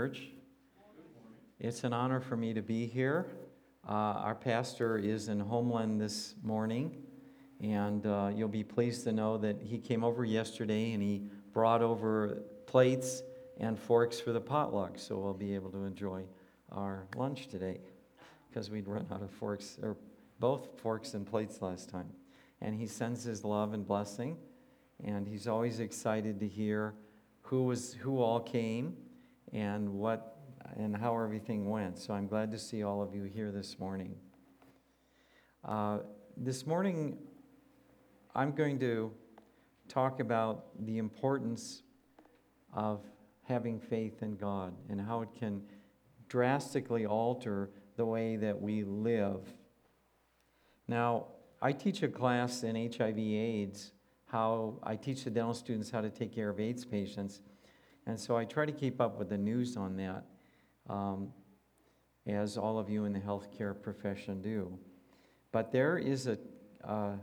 Church. It's an honor for me to be here. Uh, our pastor is in Homeland this morning, and uh, you'll be pleased to know that he came over yesterday and he brought over plates and forks for the potluck, so we'll be able to enjoy our lunch today because we'd run out of forks, or both forks and plates last time. And he sends his love and blessing, and he's always excited to hear who was who all came and what and how everything went. So I'm glad to see all of you here this morning. Uh, this morning, I'm going to talk about the importance of having faith in God and how it can drastically alter the way that we live. Now, I teach a class in HIV/AIDS. How I teach the dental students how to take care of AIDS patients. And so I try to keep up with the news on that, um, as all of you in the healthcare profession do. But there is a, a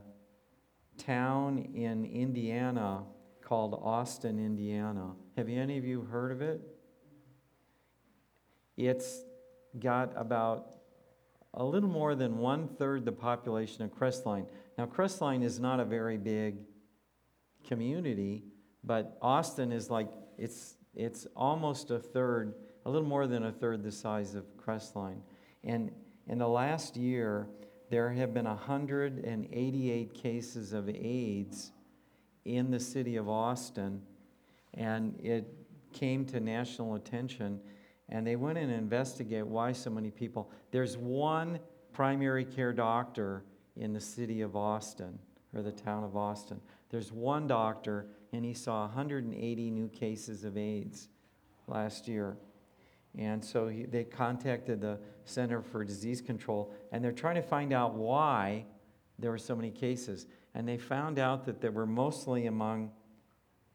town in Indiana called Austin, Indiana. Have any of you heard of it? It's got about a little more than one third the population of Crestline. Now, Crestline is not a very big community, but Austin is like it's, it's almost a third, a little more than a third the size of Crestline. And in the last year, there have been 188 cases of AIDS in the city of Austin, and it came to national attention. And they went and investigate why so many people. There's one primary care doctor in the city of Austin, or the town of Austin. There's one doctor, and he saw 180 new cases of AIDS last year. And so he, they contacted the Center for Disease Control, and they're trying to find out why there were so many cases. And they found out that they were mostly among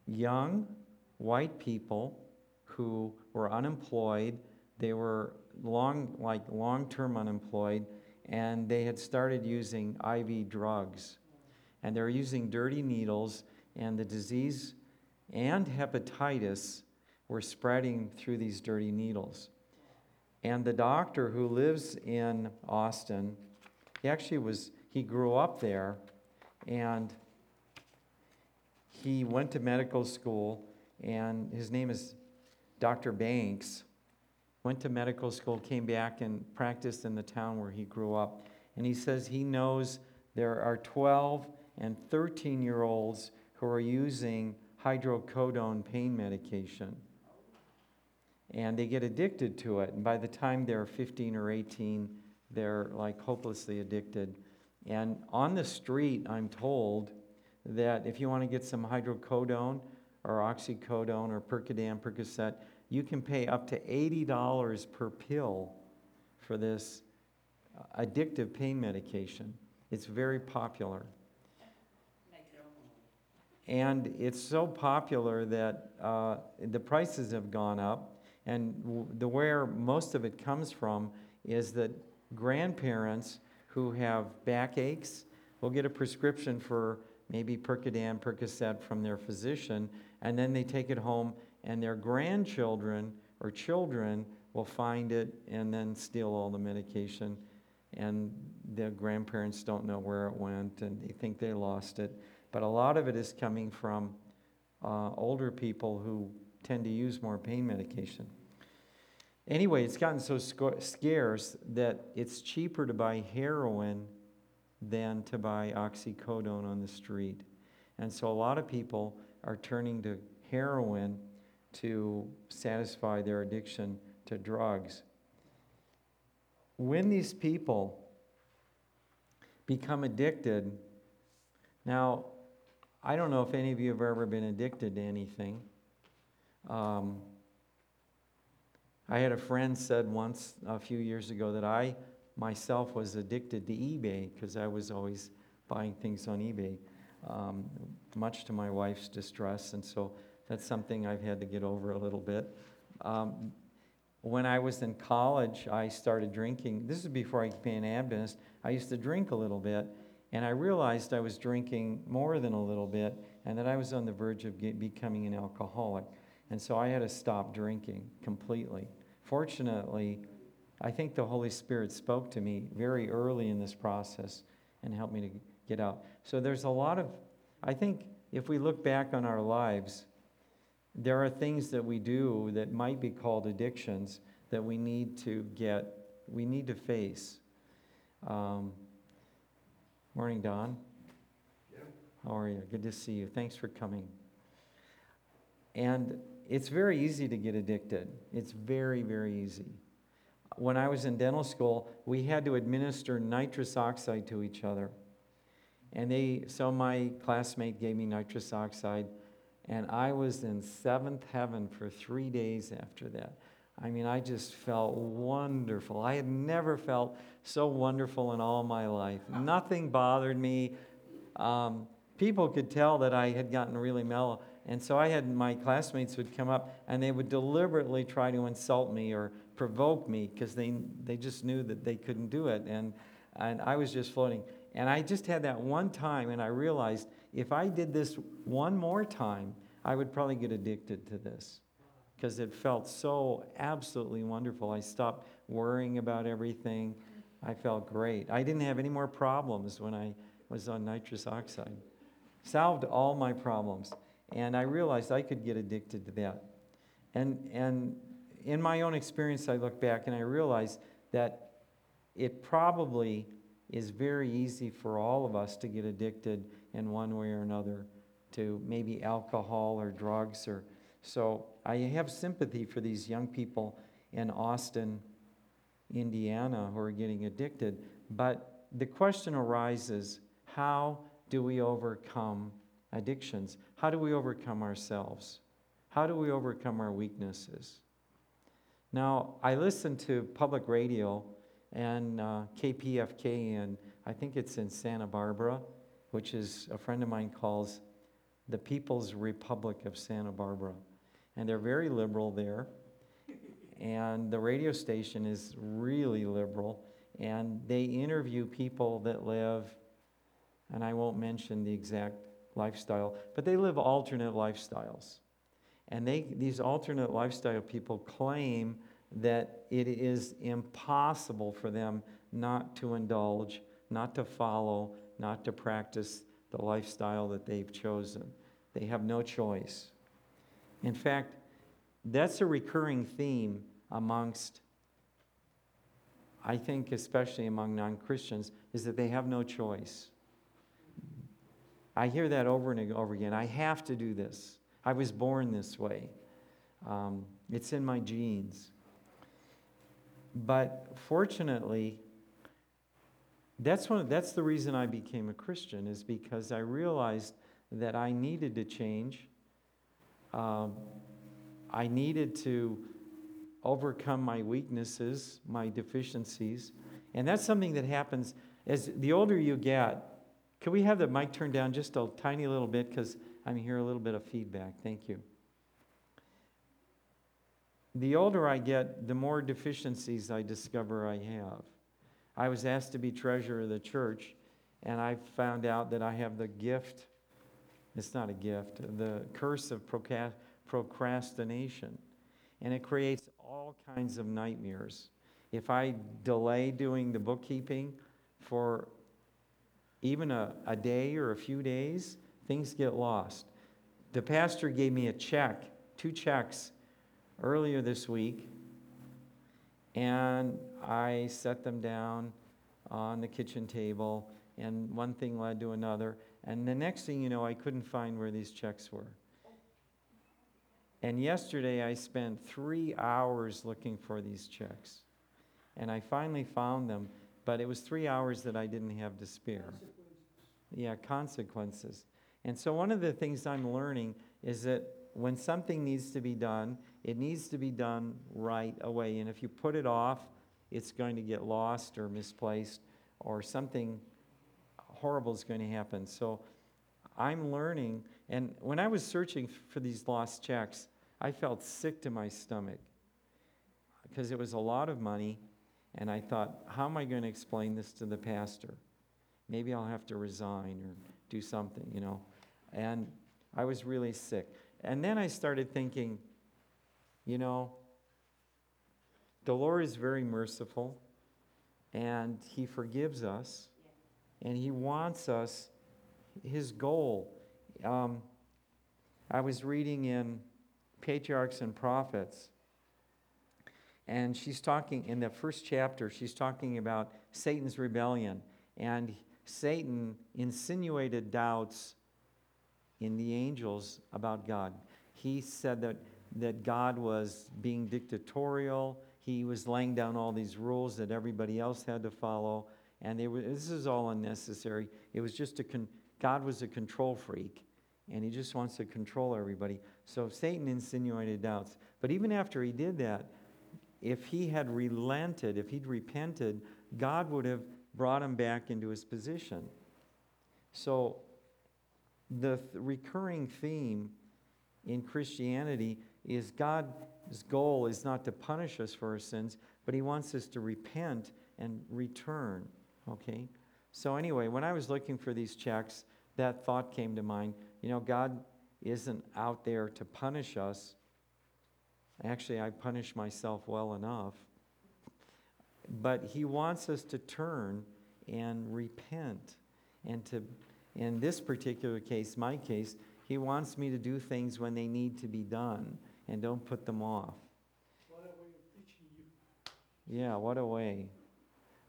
young white people who were unemployed. They were long, like long-term unemployed, and they had started using IV drugs and they're using dirty needles, and the disease and hepatitis were spreading through these dirty needles. And the doctor who lives in Austin, he actually was, he grew up there, and he went to medical school, and his name is Dr. Banks. Went to medical school, came back and practiced in the town where he grew up. And he says he knows there are 12 and 13 year olds who are using hydrocodone pain medication. And they get addicted to it. And by the time they're 15 or 18, they're like hopelessly addicted. And on the street, I'm told that if you want to get some hydrocodone or oxycodone or Percodan, Percocet, you can pay up to $80 per pill for this uh, addictive pain medication. It's very popular. And it's so popular that uh, the prices have gone up. And w- the where most of it comes from is that grandparents who have backaches will get a prescription for maybe Percodan, Percocet from their physician, and then they take it home, and their grandchildren or children will find it and then steal all the medication. And the grandparents don't know where it went, and they think they lost it. But a lot of it is coming from uh, older people who tend to use more pain medication. Anyway, it's gotten so scarce that it's cheaper to buy heroin than to buy oxycodone on the street. And so a lot of people are turning to heroin to satisfy their addiction to drugs. When these people become addicted, now I don't know if any of you have ever been addicted to anything. Um, I had a friend said once a few years ago that I myself was addicted to eBay because I was always buying things on eBay, um, much to my wife's distress, and so that's something I've had to get over a little bit. Um, when I was in college, I started drinking. This is before I became an Adventist. I used to drink a little bit, and I realized I was drinking more than a little bit and that I was on the verge of get, becoming an alcoholic. And so I had to stop drinking completely. Fortunately, I think the Holy Spirit spoke to me very early in this process and helped me to get out. So there's a lot of, I think if we look back on our lives, there are things that we do that might be called addictions that we need to get, we need to face. Um, morning, Don. Yeah. How are you? Good to see you. Thanks for coming. And it's very easy to get addicted. It's very, very easy. When I was in dental school, we had to administer nitrous oxide to each other. And they, so my classmate gave me nitrous oxide, and I was in seventh heaven for three days after that. I mean, I just felt wonderful. I had never felt so wonderful in all my life. Nothing bothered me. Um, people could tell that I had gotten really mellow. And so I had my classmates would come up and they would deliberately try to insult me or provoke me because they, they just knew that they couldn't do it. And, and I was just floating. And I just had that one time and I realized if I did this one more time, I would probably get addicted to this because it felt so absolutely wonderful. I stopped worrying about everything. I felt great. I didn't have any more problems when I was on nitrous oxide. Solved all my problems. And I realized I could get addicted to that. And, and in my own experience, I look back and I realize that it probably is very easy for all of us to get addicted in one way or another to maybe alcohol or drugs or so I have sympathy for these young people in Austin, Indiana who are getting addicted, but the question arises, how do we overcome addictions? How do we overcome ourselves? How do we overcome our weaknesses? Now, I listen to public radio and uh, KPFK, and I think it's in Santa Barbara, which is a friend of mine calls the People's Republic of Santa Barbara. And they're very liberal there. And the radio station is really liberal. And they interview people that live, and I won't mention the exact lifestyle, but they live alternate lifestyles. And they, these alternate lifestyle people claim that it is impossible for them not to indulge, not to follow, not to practice the lifestyle that they've chosen. They have no choice. In fact, that's a recurring theme amongst, I think, especially among non Christians, is that they have no choice. I hear that over and over again. I have to do this. I was born this way. Um, it's in my genes. But fortunately, that's, one, that's the reason I became a Christian, is because I realized that I needed to change. Um, I needed to overcome my weaknesses, my deficiencies. And that's something that happens as the older you get. Can we have the mic turned down just a tiny little bit? Because I'm hearing a little bit of feedback. Thank you. The older I get, the more deficiencies I discover I have. I was asked to be treasurer of the church, and I found out that I have the gift it's not a gift, the curse of procrastination. And it creates all kinds of nightmares. If I delay doing the bookkeeping for even a, a day or a few days, things get lost. The pastor gave me a check, two checks, earlier this week, and I set them down on the kitchen table, and one thing led to another. And the next thing you know, I couldn't find where these checks were. And yesterday, I spent three hours looking for these checks. And I finally found them, but it was three hours that I didn't have to spare. Yeah, consequences. And so, one of the things I'm learning is that when something needs to be done, it needs to be done right away. And if you put it off, it's going to get lost or misplaced or something horrible is going to happen. So I'm learning. And when I was searching for these lost checks, I felt sick to my stomach because it was a lot of money. And I thought, how am I going to explain this to the pastor? Maybe I'll have to resign or do something, you know. And I was really sick. And then I started thinking, You know, the Lord is very merciful and He forgives us and He wants us, His goal. Um, I was reading in Patriarchs and Prophets, and she's talking in the first chapter, she's talking about Satan's rebellion. And Satan insinuated doubts in the angels about God. He said that, that God was being dictatorial, he was laying down all these rules that everybody else had to follow. And they were, this is all unnecessary. It was just a con, God was a control freak, and he just wants to control everybody. So Satan insinuated doubts. But even after he did that, if he had relented, if he'd repented, God would have brought him back into his position. So the th- recurring theme in Christianity is God's goal is not to punish us for our sins, but He wants us to repent and return. Okay? So, anyway, when I was looking for these checks, that thought came to mind. You know, God isn't out there to punish us. Actually, I punish myself well enough. But He wants us to turn and repent. And to, in this particular case, my case, He wants me to do things when they need to be done and don't put them off. What a way of teaching you. Yeah, what a way.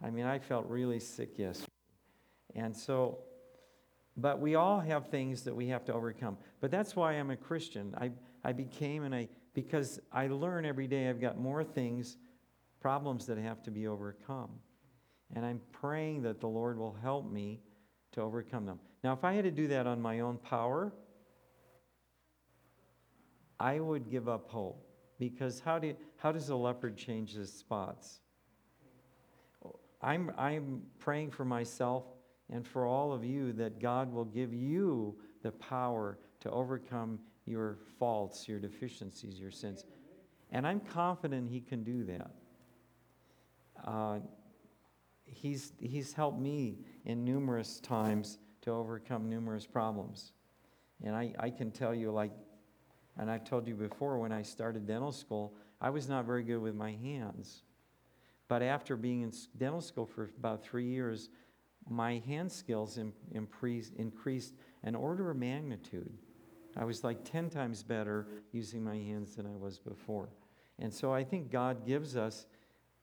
I mean, I felt really sick yesterday. And so, but we all have things that we have to overcome. But that's why I'm a Christian. I, I became, and I, because I learn every day, I've got more things, problems that have to be overcome. And I'm praying that the Lord will help me to overcome them. Now, if I had to do that on my own power, I would give up hope. Because how, do, how does a leopard change his spots? I'm, I'm praying for myself and for all of you that God will give you the power to overcome your faults, your deficiencies, your sins. And I'm confident He can do that. Uh, he's, he's helped me in numerous times to overcome numerous problems. And I, I can tell you, like and I've told you before, when I started dental school, I was not very good with my hands. But after being in dental school for about three years, my hand skills increased, an order of magnitude. I was like 10 times better using my hands than I was before. And so I think God gives us,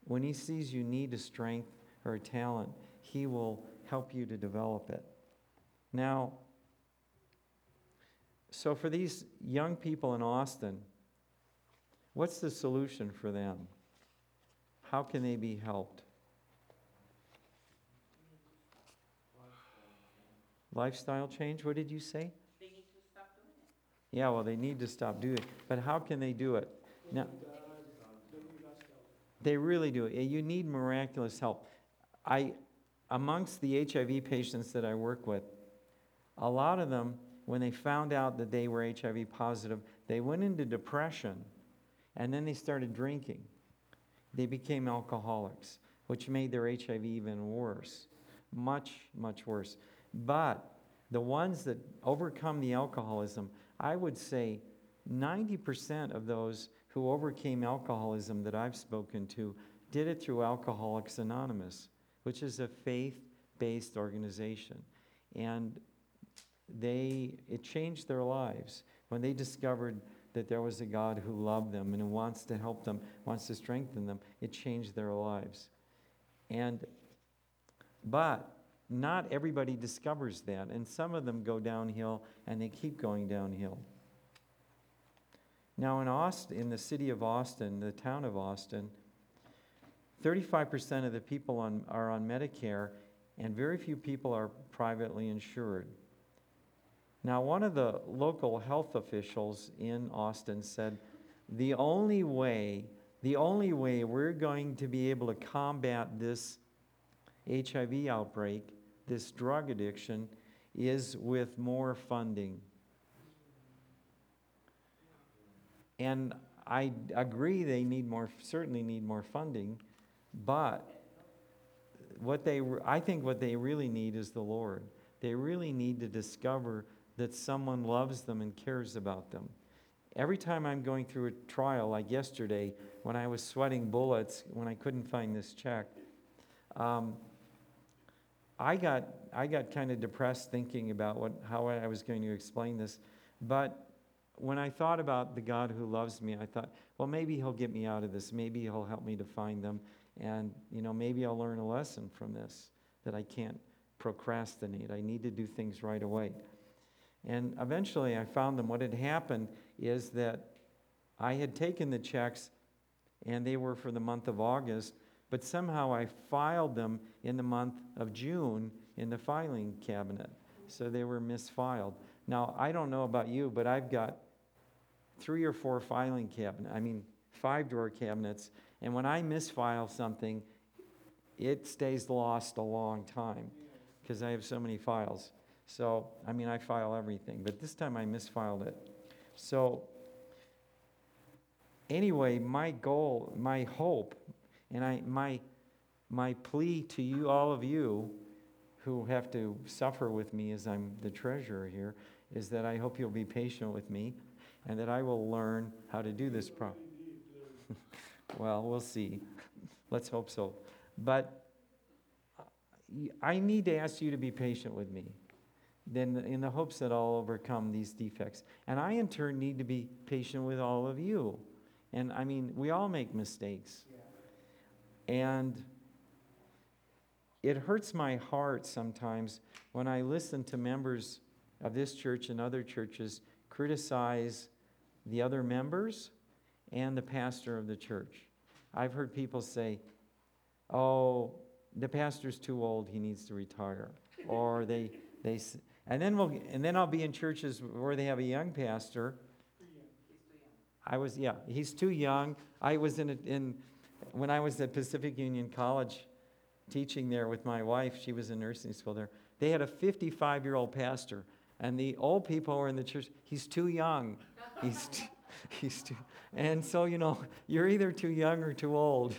when He sees you need a strength or a talent, He will help you to develop it. Now, so, for these young people in Austin, what's the solution for them? How can they be helped? Lifestyle change, what did you say? They need to stop doing it. Yeah, well, they need to stop doing it. But how can they do it? Now, they really do. You need miraculous help. I, amongst the HIV patients that I work with, a lot of them when they found out that they were HIV positive, they went into depression and then they started drinking. They became alcoholics, which made their HIV even worse. Much, much worse. But the ones that overcome the alcoholism, I would say 90% of those who overcame alcoholism that I've spoken to did it through Alcoholics Anonymous, which is a faith based organization. And they, it changed their lives when they discovered that there was a God who loved them and who wants to help them, wants to strengthen them. It changed their lives. And, but not everybody discovers that, and some of them go downhill and they keep going downhill. Now, in Austin, in the city of Austin, the town of Austin, 35% of the people on, are on Medicare, and very few people are privately insured. Now, one of the local health officials in Austin said, the only way, the only way we're going to be able to combat this HIV outbreak, this drug addiction, is with more funding. And I agree they need more, certainly need more funding, but what they, I think what they really need is the Lord. They really need to discover that someone loves them and cares about them. every time I'm going through a trial, like yesterday, when I was sweating bullets, when I couldn't find this check, um, I got, I got kind of depressed thinking about what, how I was going to explain this. But when I thought about the God who loves me, I thought, well, maybe he'll get me out of this. Maybe he'll help me to find them. And, you know, maybe I'll learn a lesson from this that I can't procrastinate. I need to do things right away. And eventually I found them. What had happened is that I had taken the checks and they were for the month of August, but somehow I filed them in the month of June in the filing cabinet. So they were misfiled. Now, I don't know about you, but I've got three or four filing cabinets, I mean, five drawer cabinets, and when I misfile something, it stays lost a long time because I have so many files. So, I mean, I file everything, but this time I misfiled it. So, anyway, my goal, my hope, and I, my, my plea to you, all of you who have to suffer with me as I'm the treasurer here, is that I hope you'll be patient with me and that I will learn how to do this properly. well, we'll see. Let's hope so. But uh, I need to ask you to be patient with me then in the hopes that I'll overcome these defects. And I, in turn, need to be patient with all of you. And I mean, we all make mistakes. And it hurts my heart sometimes when I listen to members of this church and other churches criticize the other members and the pastor of the church. I've heard people say, oh, the pastor's too old, he needs to retire. or they, they, and then, we'll, and then I'll be in churches where they have a young pastor. I was, yeah, he's too young. I was in, a, in when I was at Pacific Union College teaching there with my wife, she was in nursing school there. They had a 55 year old pastor, and the old people were in the church. He's too young. He's, he's too, and so, you know, you're either too young or too old.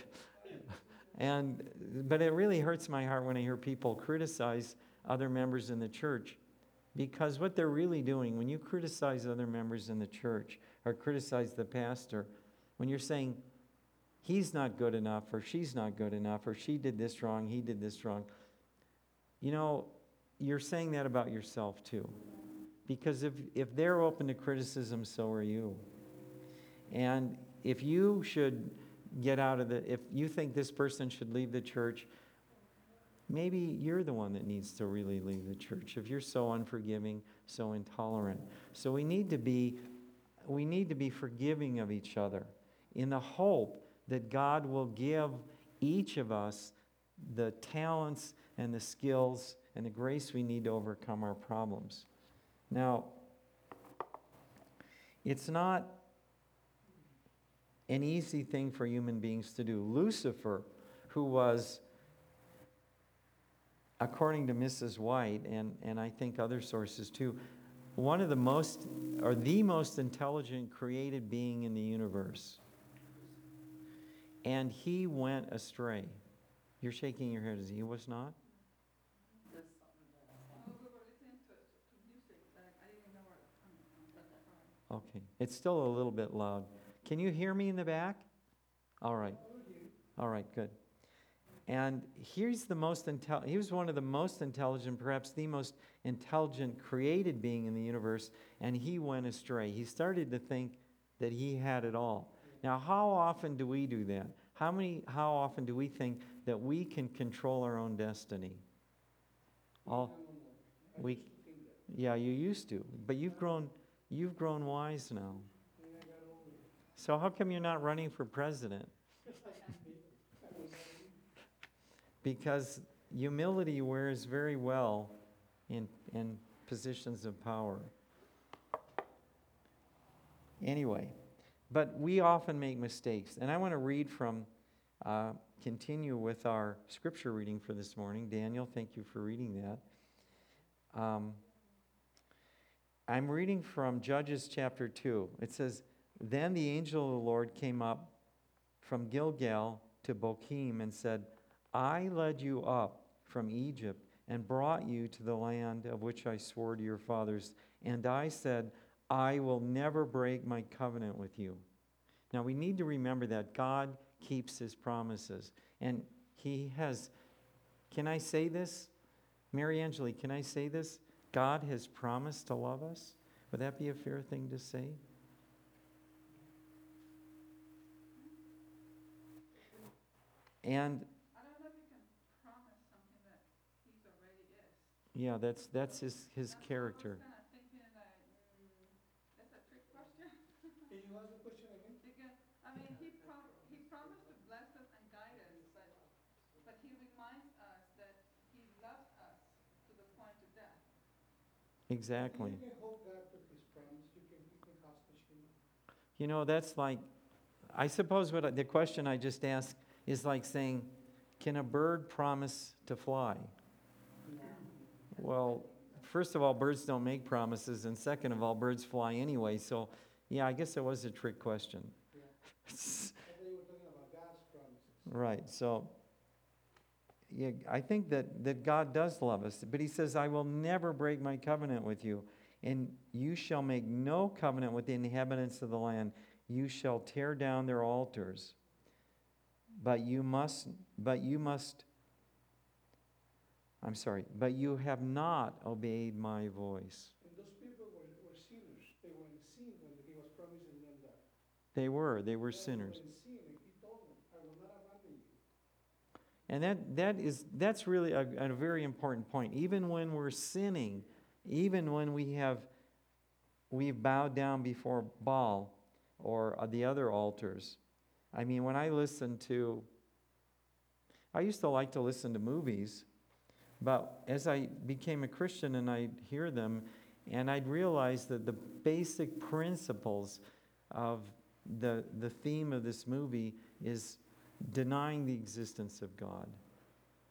And, but it really hurts my heart when I hear people criticize other members in the church because what they're really doing, when you criticize other members in the church or criticize the pastor, when you're saying, he's not good enough, or she's not good enough, or she did this wrong, he did this wrong, you know, you're saying that about yourself too. Because if, if they're open to criticism, so are you. And if you should get out of the, if you think this person should leave the church, maybe you're the one that needs to really leave the church if you're so unforgiving, so intolerant. So we need to be we need to be forgiving of each other in the hope that God will give each of us the talents and the skills and the grace we need to overcome our problems. Now, it's not an easy thing for human beings to do. Lucifer, who was according to Mrs. White, and, and I think other sources too, one of the most, or the most intelligent created being in the universe. And he went astray. You're shaking your head he was not? Okay. It's still a little bit loud. Can you hear me in the back? All right. All right, good. And he's the most intel- he was one of the most intelligent, perhaps the most intelligent created being in the universe, and he went astray. He started to think that he had it all. Now, how often do we do that? How many how often do we think that we can control our own destiny? All we Yeah, you used to, but you've grown you've grown wise now. So how come you're not running for president? Because humility wears very well in, in positions of power. Anyway, but we often make mistakes. And I want to read from, uh, continue with our scripture reading for this morning. Daniel, thank you for reading that. Um, I'm reading from Judges chapter 2. It says, Then the angel of the Lord came up from Gilgal to Bochim and said, I led you up from Egypt and brought you to the land of which I swore to your fathers. And I said, I will never break my covenant with you. Now, we need to remember that God keeps his promises. And he has, can I say this? Mary Angeli, can I say this? God has promised to love us. Would that be a fair thing to say? And I don't know if you can promise something that he's already is. Yeah, that's that's his his That's I was character. kinda thinking that, mm, that's a trick question. Can you ask the question again? Because, I mean, he prom, he promised to bless us and guide us, but, but he reminds us that he loves us to the point of death. Exactly. You can hold God to his promise, you can, you can hostage him. You know, that's like I suppose what I- the question I just asked is like saying, can a bird promise to fly? Well, first of all, birds don't make promises, and second of all, birds fly anyway. So, yeah, I guess it was a trick question. Yeah. I thought you were talking about God's promises. Right. So, yeah, I think that, that God does love us, but He says, I will never break my covenant with you, and you shall make no covenant with the inhabitants of the land. You shall tear down their altars. But you must, but you must, I'm sorry, but you have not obeyed my voice. And those people were, were sinners, they were in sin when he was promising them that. They were, they were sinners. sin, and them, I will not abandon you. And that, that is, that's really a, a very important point. Even when we're sinning, even when we have, we've bowed down before Baal or the other altars. I mean, when I listen to, I used to like to listen to movies, but as I became a Christian and I'd hear them, and I'd realize that the basic principles of the, the theme of this movie is denying the existence of God.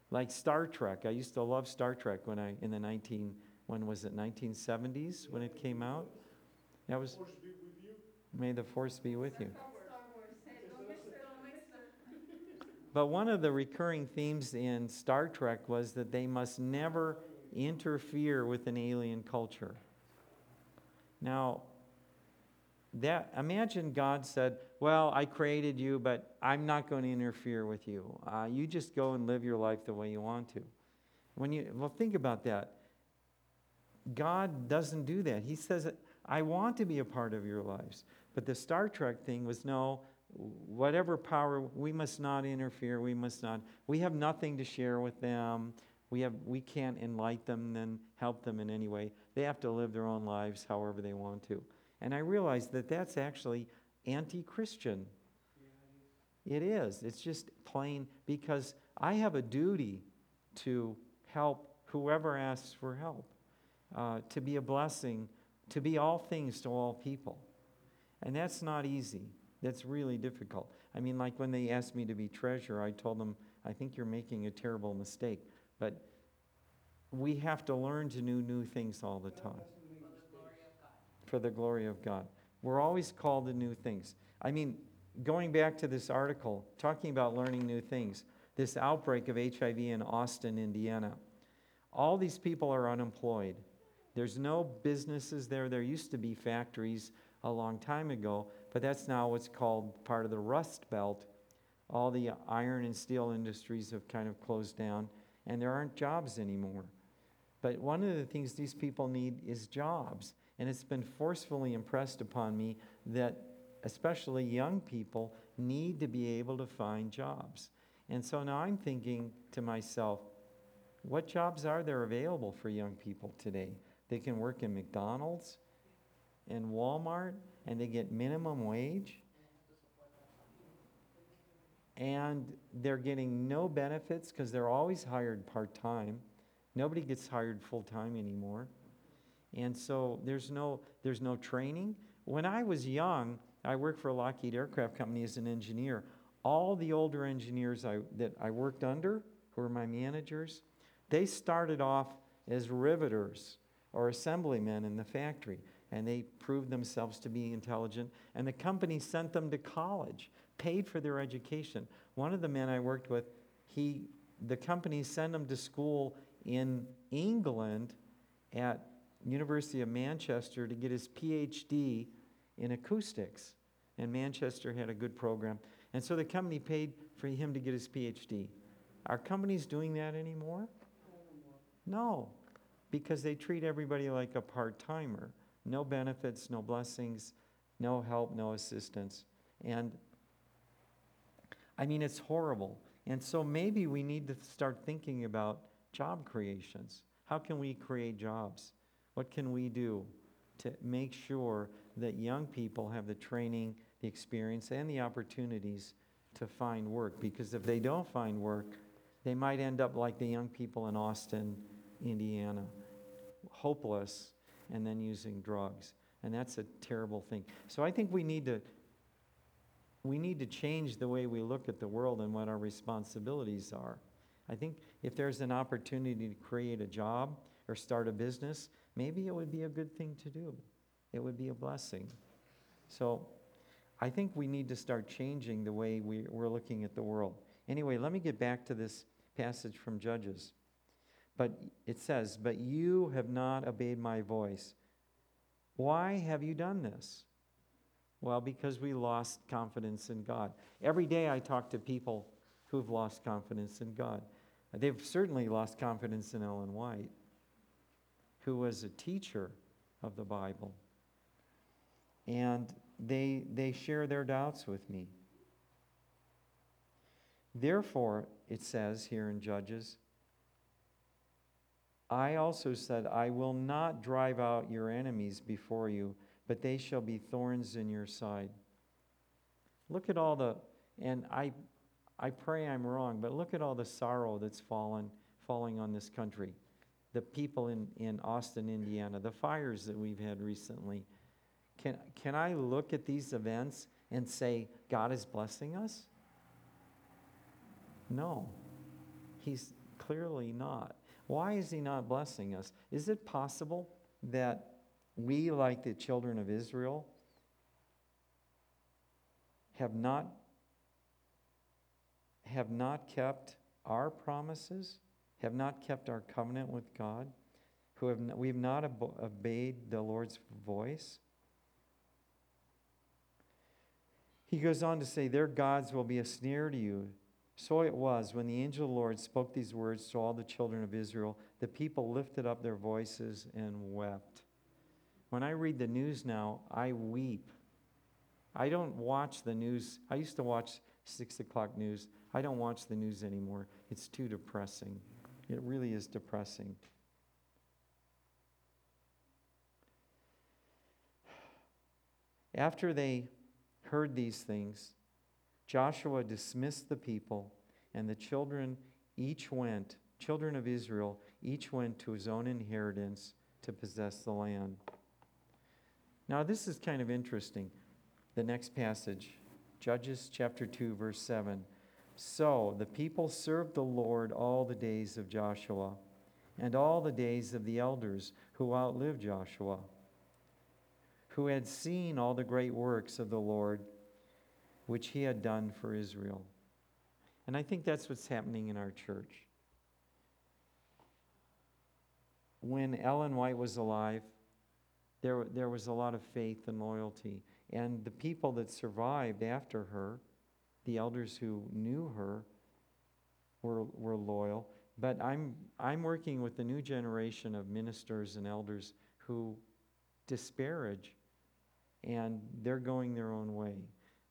Like Star Trek. I used to love Star Trek when I, in the 19, when was it, 1970s when it came out? That was, Force be with you. may the force be with you. Star Wars, say, don't mix it, don't mix it. But one of the recurring themes in Star Trek was that they must never interfere with an alien culture. Now, that imagine God said, "Well, I created you, but I'm not going to interfere with you. Uh, you just go and live your life the way you want to." When you well, think about that. God doesn't do that. He says, "I want to be a part of your lives." But the Star Trek thing was no. Whatever power, we must not interfere. We must not. We have nothing to share with them. We have. We can't enlighten them and help them in any way. They have to live their own lives however they want to. And I realize that that's actually anti Christian. It is. It's just plain because I have a duty to help whoever asks for help, uh, to be a blessing, to be all things to all people. And that's not easy. That's really difficult. I mean, like when they asked me to be treasurer, I told them, I think you're making a terrible mistake. But we have to learn to do new things all the time For the glory of God. We're always called to new things. I mean, going back to this article, talking about learning new things, this outbreak of HIV in Austin, Indiana, all these people are unemployed. There's no businesses there. There used to be factories a long time ago, but that's now what's called part of the Rust Belt. All the iron and steel industries have kind of closed down, and there aren't jobs anymore. But one of the things these people need is jobs. And it's been forcefully impressed upon me that especially young people need to be able to find jobs. And so now I'm thinking to myself, what jobs are there available for young people today? They can work in McDonald's and Walmart and they get minimum wage and they're getting no benefits because they're always hired part time. Nobody gets hired full time anymore. And so there's no, there's no training. When I was young, I worked for Lockheed Aircraft Company as an engineer. All the older engineers I, that I worked under, who were my managers, they started off as riveters or assemblymen in the factory. And they proved themselves to be intelligent. And the company sent them to college, paid for their education. One of the men I worked with, he, the company sent him to school in England at University of Manchester to get his PhD in acoustics. And Manchester had a good program. And so the company paid for him to get his PhD. Are companies doing that anymore? No, because they treat everybody like a part timer. No benefits, no blessings, no help, no assistance. And I mean, it's horrible. And so maybe we need to start thinking about job creations. How can we create jobs? What can we do to make sure that young people have the training, the experience, and the opportunities to find work? Because if they don't find work, they might end up like the young people in Austin, Indiana, hopeless and then using drugs. And that's a terrible thing. So I think we need to we need to change the way we look at the world and what our responsibilities are. I think if there's an opportunity to create a job or start a business, maybe it would be a good thing to do. It would be a blessing. So I think we need to start changing the way we, we're looking at the world. Anyway, let me get back to this passage from Judges. But it says, But you have not obeyed my voice. Why have you done this? Well, because we lost confidence in God. Every day I talk to people who've lost confidence in God. They've certainly lost confidence in Ellen White, who was a teacher of the Bible. And they, they share their doubts with me. Therefore, it says here in Judges, I also said, I will not drive out your enemies before you, but they shall be thorns in your side. Look at all the, and I, I pray I'm wrong, but look at all the sorrow that's fallen, falling on this country. The people in, in Austin, Indiana, the fires that we've had recently. Can, can I look at these events and say, God is blessing us? No, He's clearly not. Why is He not blessing us? Is it possible that we, like the children of Israel, have not, have not kept our promises, have not kept our covenant with God, who have we have not obeyed the Lord's voice? He goes on to say, Their gods will be a snare to you. So it was when the angel of the Lord spoke these words to all the children of Israel, the people lifted up their voices and wept. When I read the news now, I weep. I don't watch the news. I used to watch six o'clock news. I don't watch the news anymore. It's too depressing. It really is depressing. After they heard these things, Joshua dismissed the people, and the children each went, children of Israel, each went to his own inheritance to possess the land. Now, this is kind of interesting. The next passage, Judges chapter 2, verse 7. So the people served the Lord all the days of Joshua and all the days of the elders who outlived Joshua, who had seen all the great works of the Lord which he had done for Israel. And I think that's what's happening in our church. When Ellen White was alive, there, there was a lot of faith and loyalty. And the people that survived after her, the elders who knew her, were, were loyal. But I'm, I'm working with the new generation of ministers and elders who disparage, and they're going their own way.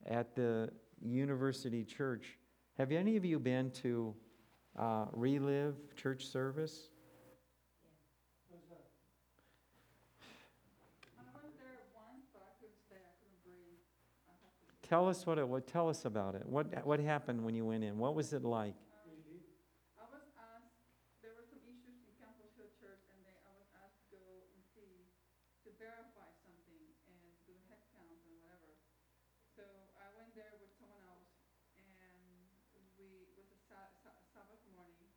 At the university church, have any of you been to uh, Relive Church Service? Tell us what it. What, tell us about it. What what happened when you went in? What was it like? Really? I was asked, there were some issues in Campus Hill Church, and they, I was asked to go and see, to verify something and do head count and whatever. So I went there with someone else, and we, it was a Sa- Sa- Sabbath morning.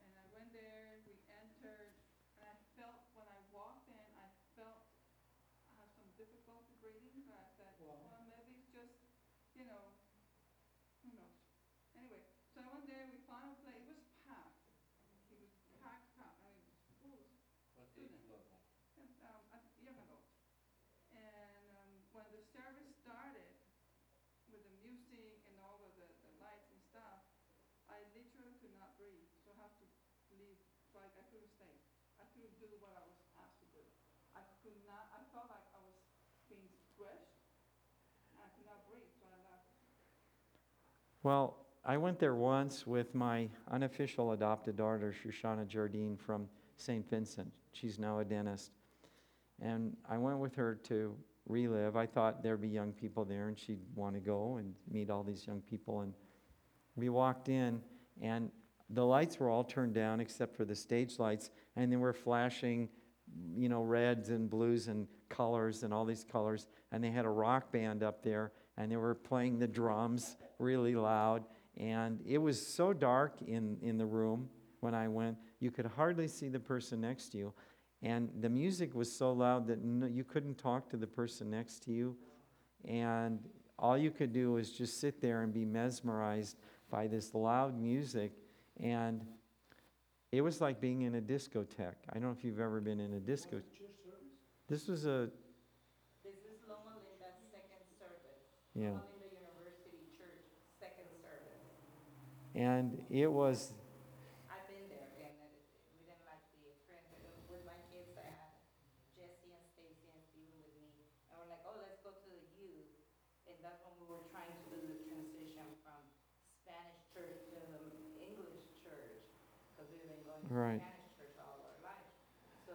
And I went there, we entered, and I felt, when I walked in, I felt I had some difficulty breathing, but I said, Wow. well, maybe it's just, you know, who knows? Anyway, so I went there, we found a place, it was packed. It was packed, packed, I mean, it was full of What age students. level? breathe, so I have to leave, so like I couldn't stay. I couldn't do what I was asked to do. I could not, I felt like I was being squished, and I could not breathe, so I left. Well, I went there once with my unofficial adopted daughter, Shoshana Jardine from St. Vincent. She's now a dentist. And I went with her to relive. I thought there'd be young people there and she'd want to go and meet all these young people. And we walked in, and the lights were all turned down except for the stage lights, and they were flashing, you know, reds and blues and colors and all these colors. And they had a rock band up there, and they were playing the drums really loud. And it was so dark in, in the room when I went, you could hardly see the person next to you. And the music was so loud that no, you couldn't talk to the person next to you. And all you could do was just sit there and be mesmerized by this loud music. And it was like being in a discotheque. I don't know if you've ever been in a disco. Was it church service? This was a, This is Loma second service. yeah. Loma Linda University Church, second service. And it was, I've been there and we didn't like the experience. Uh, With my kids, I had Jesse and Stacy and Steven with me. And we're like, oh, let's go to the youth. And that's when we were trying to do the transition from Spanish church to the English church. Because we've been going Right. Spanish church all our life. So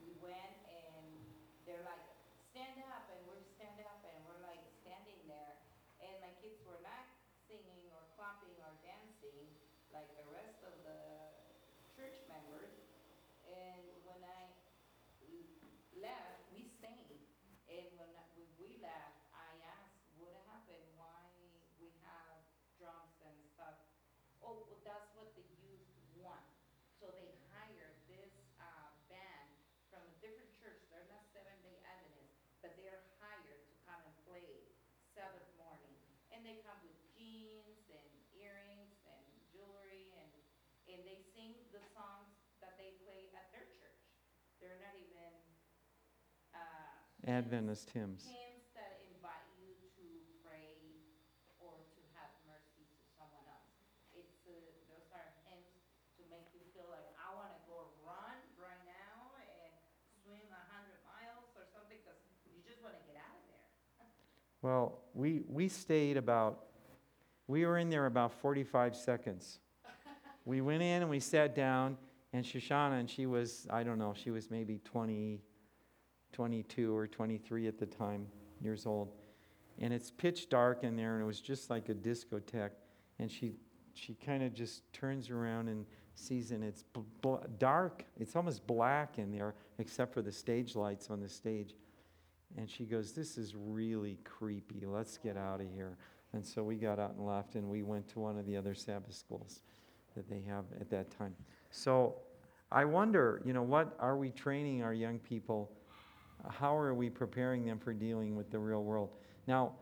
we went and they're like, stand up, and we're stand up, and we're like standing there. And my kids were not singing or clapping or dancing like the rest of the church members. And when I l- left, we stayed. And when I- when we left, I asked, what happened, why we have drums and stuff? Oh, well, that's what the youth want. So they hired this, uh, band from a different church, they're not Seventh-day Adventists, but they're hired to come and play Sabbath morning. And they come with jeans and earrings and jewelry and, and they sing the songs that they play at their church. They're not even, uh. hymns- Adventist hymns. Hymns that invite you to pray or to have mercy to someone else. It's, uh, those are hymns to make you feel like, I wanna go run right now and swim a hundred miles or something, cause you just wanna get out of there. well, we, we stayed about, we were in there about 45 seconds. We went in and we sat down, and Shoshana, and she was, I don't know, she was maybe 20, 22 or 23 at the time, years old. And it's pitch dark in there, and it was just like a discotheque. And she, she kind of just turns around and sees, and it's bl- bl- dark. It's almost black in there, except for the stage lights on the stage. And she goes, This is really creepy. Let's get out of here. And so we got out and left, and we went to one of the other Sabbath schools that they have at that time. So I wonder, you know, what are we training our young people? How are we preparing them for dealing with the real world? Now,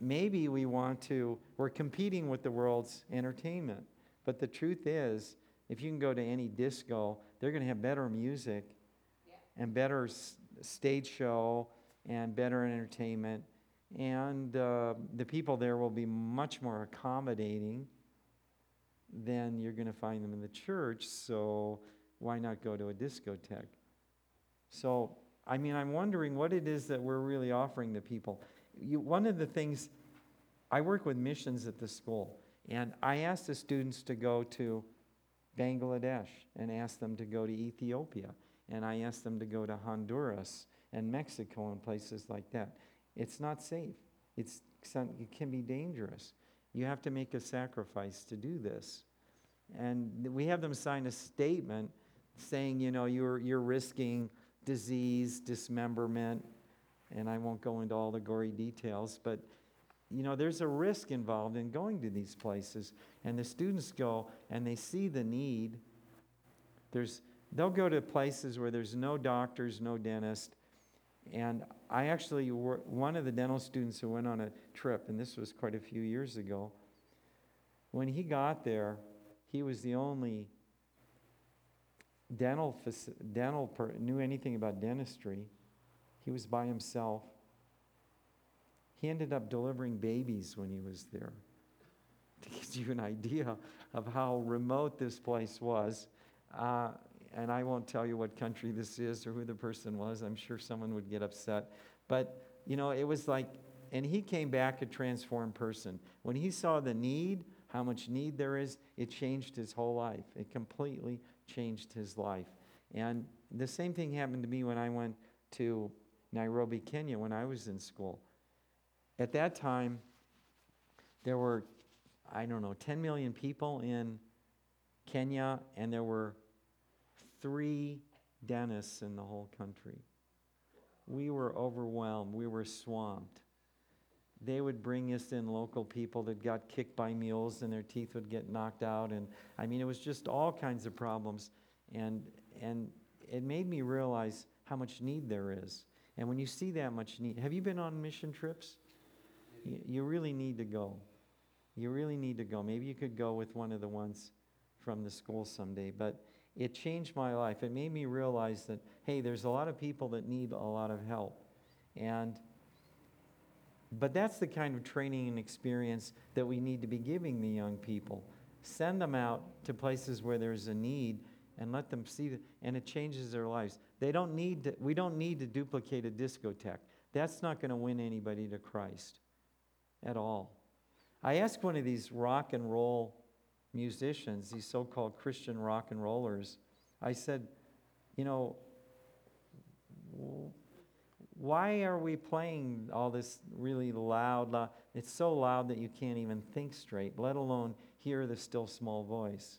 maybe we want to, we're competing with the world's entertainment. But the truth is, if you can go to any disco, they're going to have better music Yeah. and better s- stage show and better entertainment. And uh, the people there will be much more accommodating than you're going to find them in the church. So why not go to a discotheque? So, I mean, I'm wondering what it is that we're really offering the people. You, one of the things, I work with missions at the school, and I ask the students to go to Bangladesh and ask them to go to Ethiopia, and I ask them to go to Honduras and Mexico and places like that. It's not safe. It's, it can be dangerous. You have to make a sacrifice to do this. And we have them sign a statement saying, you know, you're, you're risking disease, dismemberment, and I won't go into all the gory details, but you know, there's a risk involved in going to these places. And the students go and they see the need. There's, they'll go to places where there's no doctors, no dentist. And I actually, one of the dental students who went on a trip, and this was quite a few years ago, when he got there, he was the only dental, dental per, knew anything about dentistry. He was by himself. He ended up delivering babies when he was there to give you an idea of how remote this place was. Uh, and I won't tell you what country this is or who the person was. I'm sure someone would get upset. But, you know, it was like, and he came back a transformed person. When he saw the need, how much need there is, it changed his whole life. It completely changed his life. And the same thing happened to me when I went to Nairobi, Kenya, when I was in school. At that time, there were, I don't know, 10 million people in Kenya, and there were three dentists in the whole country. We were overwhelmed, we were swamped. They would bring us in local people that got kicked by mules and their teeth would get knocked out. And I mean, it was just all kinds of problems. And, and it made me realize how much need there is. And when you see that much need, have you been on mission trips? You, you really need to go. You really need to go. Maybe you could go with one of the ones from the school someday. But it changed my life. It made me realize that, hey, there's a lot of people that need a lot of help. And but that's the kind of training and experience that we need to be giving the young people. Send them out to places where there's a need and let them see that, and it changes their lives. They don't need to, we don't need to duplicate a discotheque. That's not going to win anybody to Christ at all. I asked one of these rock and roll musicians, these so called Christian rock and rollers, I said, you know, why are we playing all this really loud, loud? It's so loud that you can't even think straight, let alone hear the still small voice.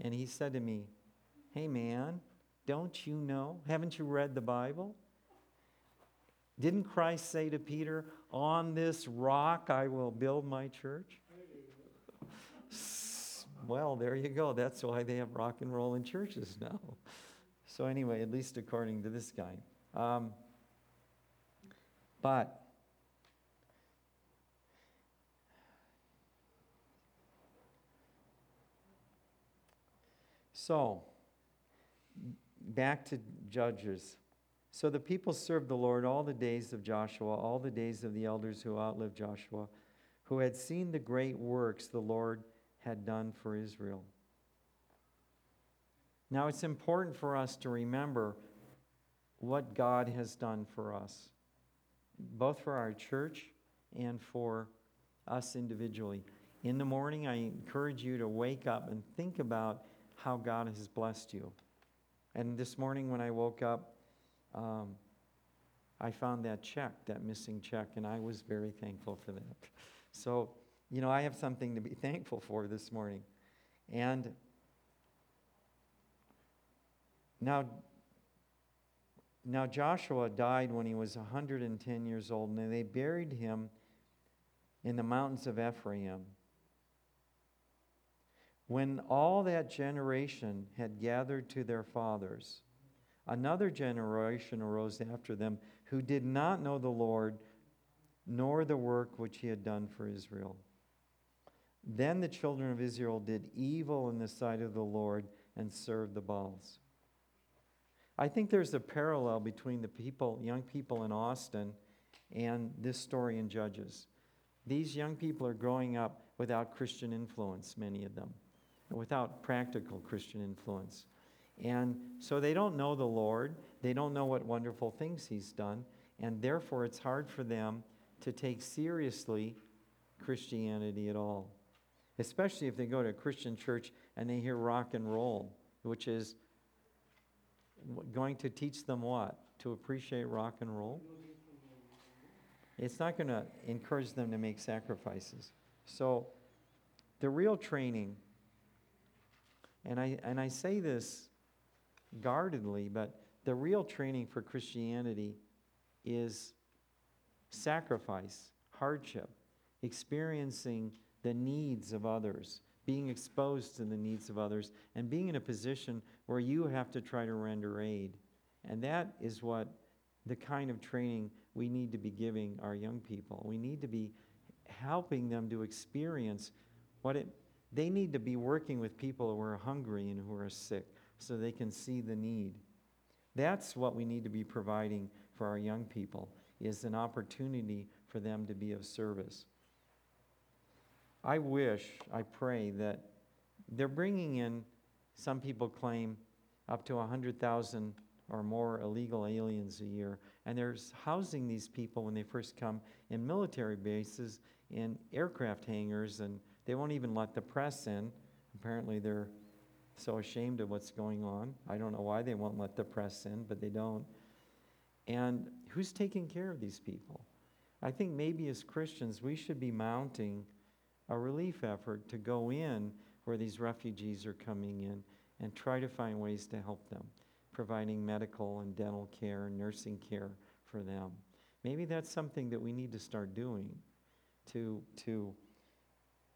And he said to me, Hey man, don't you know? Haven't you read the Bible? Didn't Christ say to Peter, On this rock I will build my church? Well, there you go. That's why they have rock and roll in churches now. So, anyway, at least according to this guy. Um, but so back to Judges. So the people served the Lord all the days of Joshua, all the days of the elders who outlived Joshua, who had seen the great works the Lord had done for Israel. Now it's important for us to remember what God has done for us, both for our church and for us individually. In the morning, I encourage you to wake up and think about how God has blessed you. And this morning, when I woke up, um, I found that check, that missing check, and I was very thankful for that. So, you know, I have something to be thankful for this morning. And now, now Joshua died when he was 110 years old, and they buried him in the mountains of Ephraim. When all that generation had gathered to their fathers, another generation arose after them who did not know the Lord nor the work which he had done for Israel. Then the children of Israel did evil in the sight of the Lord and served the Baals. I think there's a parallel between the people, young people in Austin and this story in Judges. These young people are growing up without Christian influence, many of them, without practical Christian influence. And so they don't know the Lord, they don't know what wonderful things He's done, and therefore it's hard for them to take seriously Christianity at all. Especially if they go to a Christian church and they hear rock and roll, which is going to teach them what? To appreciate rock and roll? It's not going to encourage them to make sacrifices. So, the real training, and I, and I say this guardedly, but the real training for Christianity is sacrifice, hardship, experiencing the needs of others, being exposed to the needs of others, and being in a position where you have to try to render aid. And that is what the kind of training we need to be giving our young people. We need to be helping them to experience what it they need to be working with people who are hungry and who are sick so they can see the need. That's what we need to be providing for our young people is an opportunity for them to be of service. I wish, I pray that they're bringing in, some people claim, up to 100,000 or more illegal aliens a year. And they're housing these people when they first come in military bases, in aircraft hangars, and they won't even let the press in. Apparently, they're so ashamed of what's going on. I don't know why they won't let the press in, but they don't. And who's taking care of these people? I think maybe as Christians, we should be mounting a relief effort to go in where these refugees are coming in and try to find ways to help them, providing medical and dental care and nursing care for them. Maybe that's something that we need to start doing to, to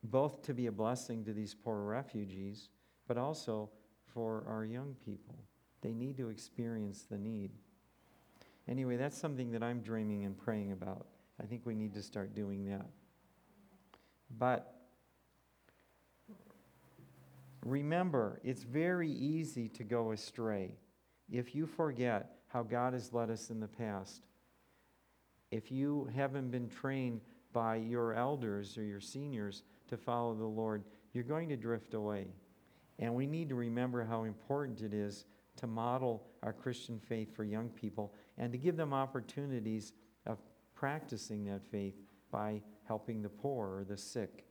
both to be a blessing to these poor refugees, but also for our young people. They need to experience the need. Anyway, that's something that I'm dreaming and praying about. I think we need to start doing that. But remember, it's very easy to go astray if you forget how God has led us in the past. If you haven't been trained by your elders or your seniors to follow the Lord, you're going to drift away. And we need to remember how important it is to model our Christian faith for young people and to give them opportunities of practicing that faith by helping the poor or the sick.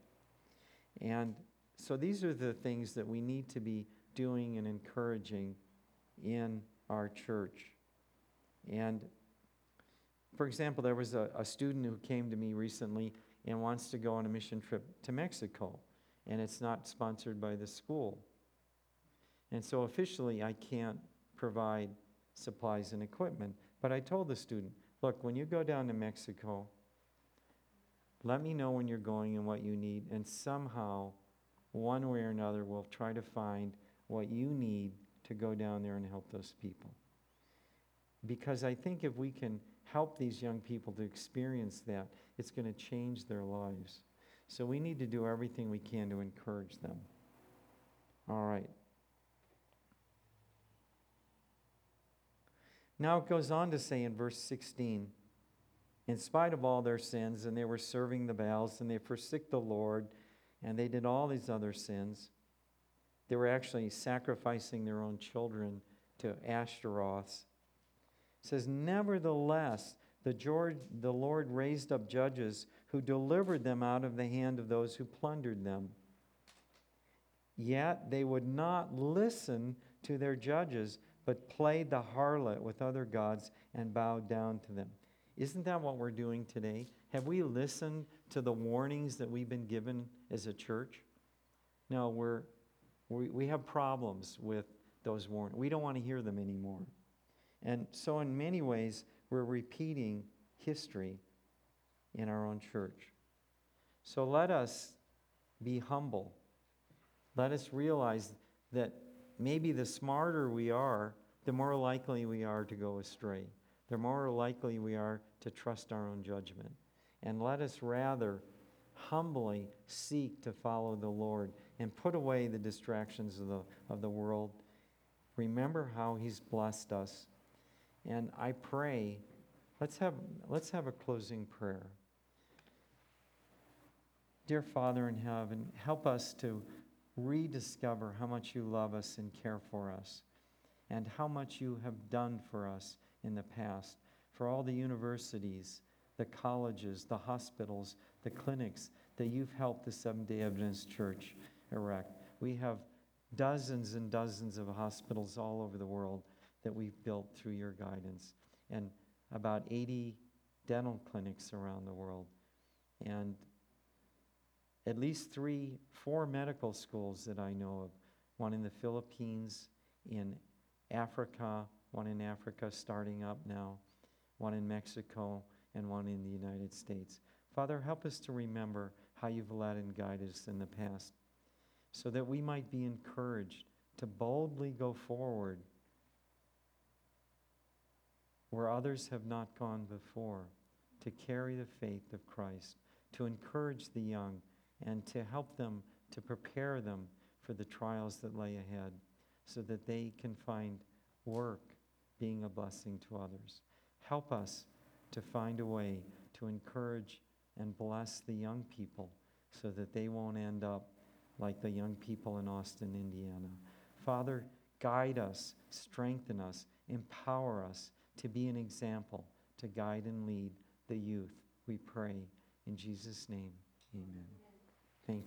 And so these are the things that we need to be doing and encouraging in our church. And for example, there was a, a student who came to me recently and wants to go on a mission trip to Mexico, and it's not sponsored by the school. And so officially, I can't provide supplies and equipment. But I told the student, look, when you go down to Mexico, let me know when you're going and what you need, and somehow, one way or another, we'll try to find what you need to go down there and help those people. Because I think if we can help these young people to experience that, it's going to change their lives. So we need to do everything we can to encourage them. All right. Now it goes on to say in verse 16, in spite of all their sins, and they were serving the Baals, and they forsook the Lord, and they did all these other sins. They were actually sacrificing their own children to Ashtaroths. It says, Nevertheless, the, George, the Lord raised up judges who delivered them out of the hand of those who plundered them. Yet they would not listen to their judges but played the harlot with other gods and bowed down to them. Isn't that what we're doing today? Have we listened to the warnings that we've been given as a church? No, we're, we, we have problems with those warnings. We don't want to hear them anymore. And so, in many ways, we're repeating history in our own church. So, let us be humble. Let us realize that maybe the smarter we are, the more likely we are to go astray. The more likely we are to trust our own judgment. And let us rather humbly seek to follow the Lord and put away the distractions of the, of the world. Remember how He's blessed us. And I pray, let's have, let's have a closing prayer. Dear Father in heaven, help us to rediscover how much you love us and care for us, and how much you have done for us in the past, for all the universities, the colleges, the hospitals, the clinics that you've helped the Seventh day Adventist Church erect. We have dozens and dozens of hospitals all over the world that we've built through your guidance, and about 80 dental clinics around the world. And at least three, four medical schools that I know of one in the Philippines, in Africa, one in Africa starting up now, one in Mexico, and one in the United States. Father, help us to remember how you've led and guided us in the past so that we might be encouraged to boldly go forward where others have not gone before, to carry the faith of Christ, to encourage the young and to help them, to prepare them for the trials that lay ahead so that they can find work being a blessing to others. Help us to find a way to encourage and bless the young people so that they won't end up like the young people in Austin, Indiana. Father, guide us, strengthen us, empower us to be an example, to guide and lead the youth. We pray in Jesus' name. Amen.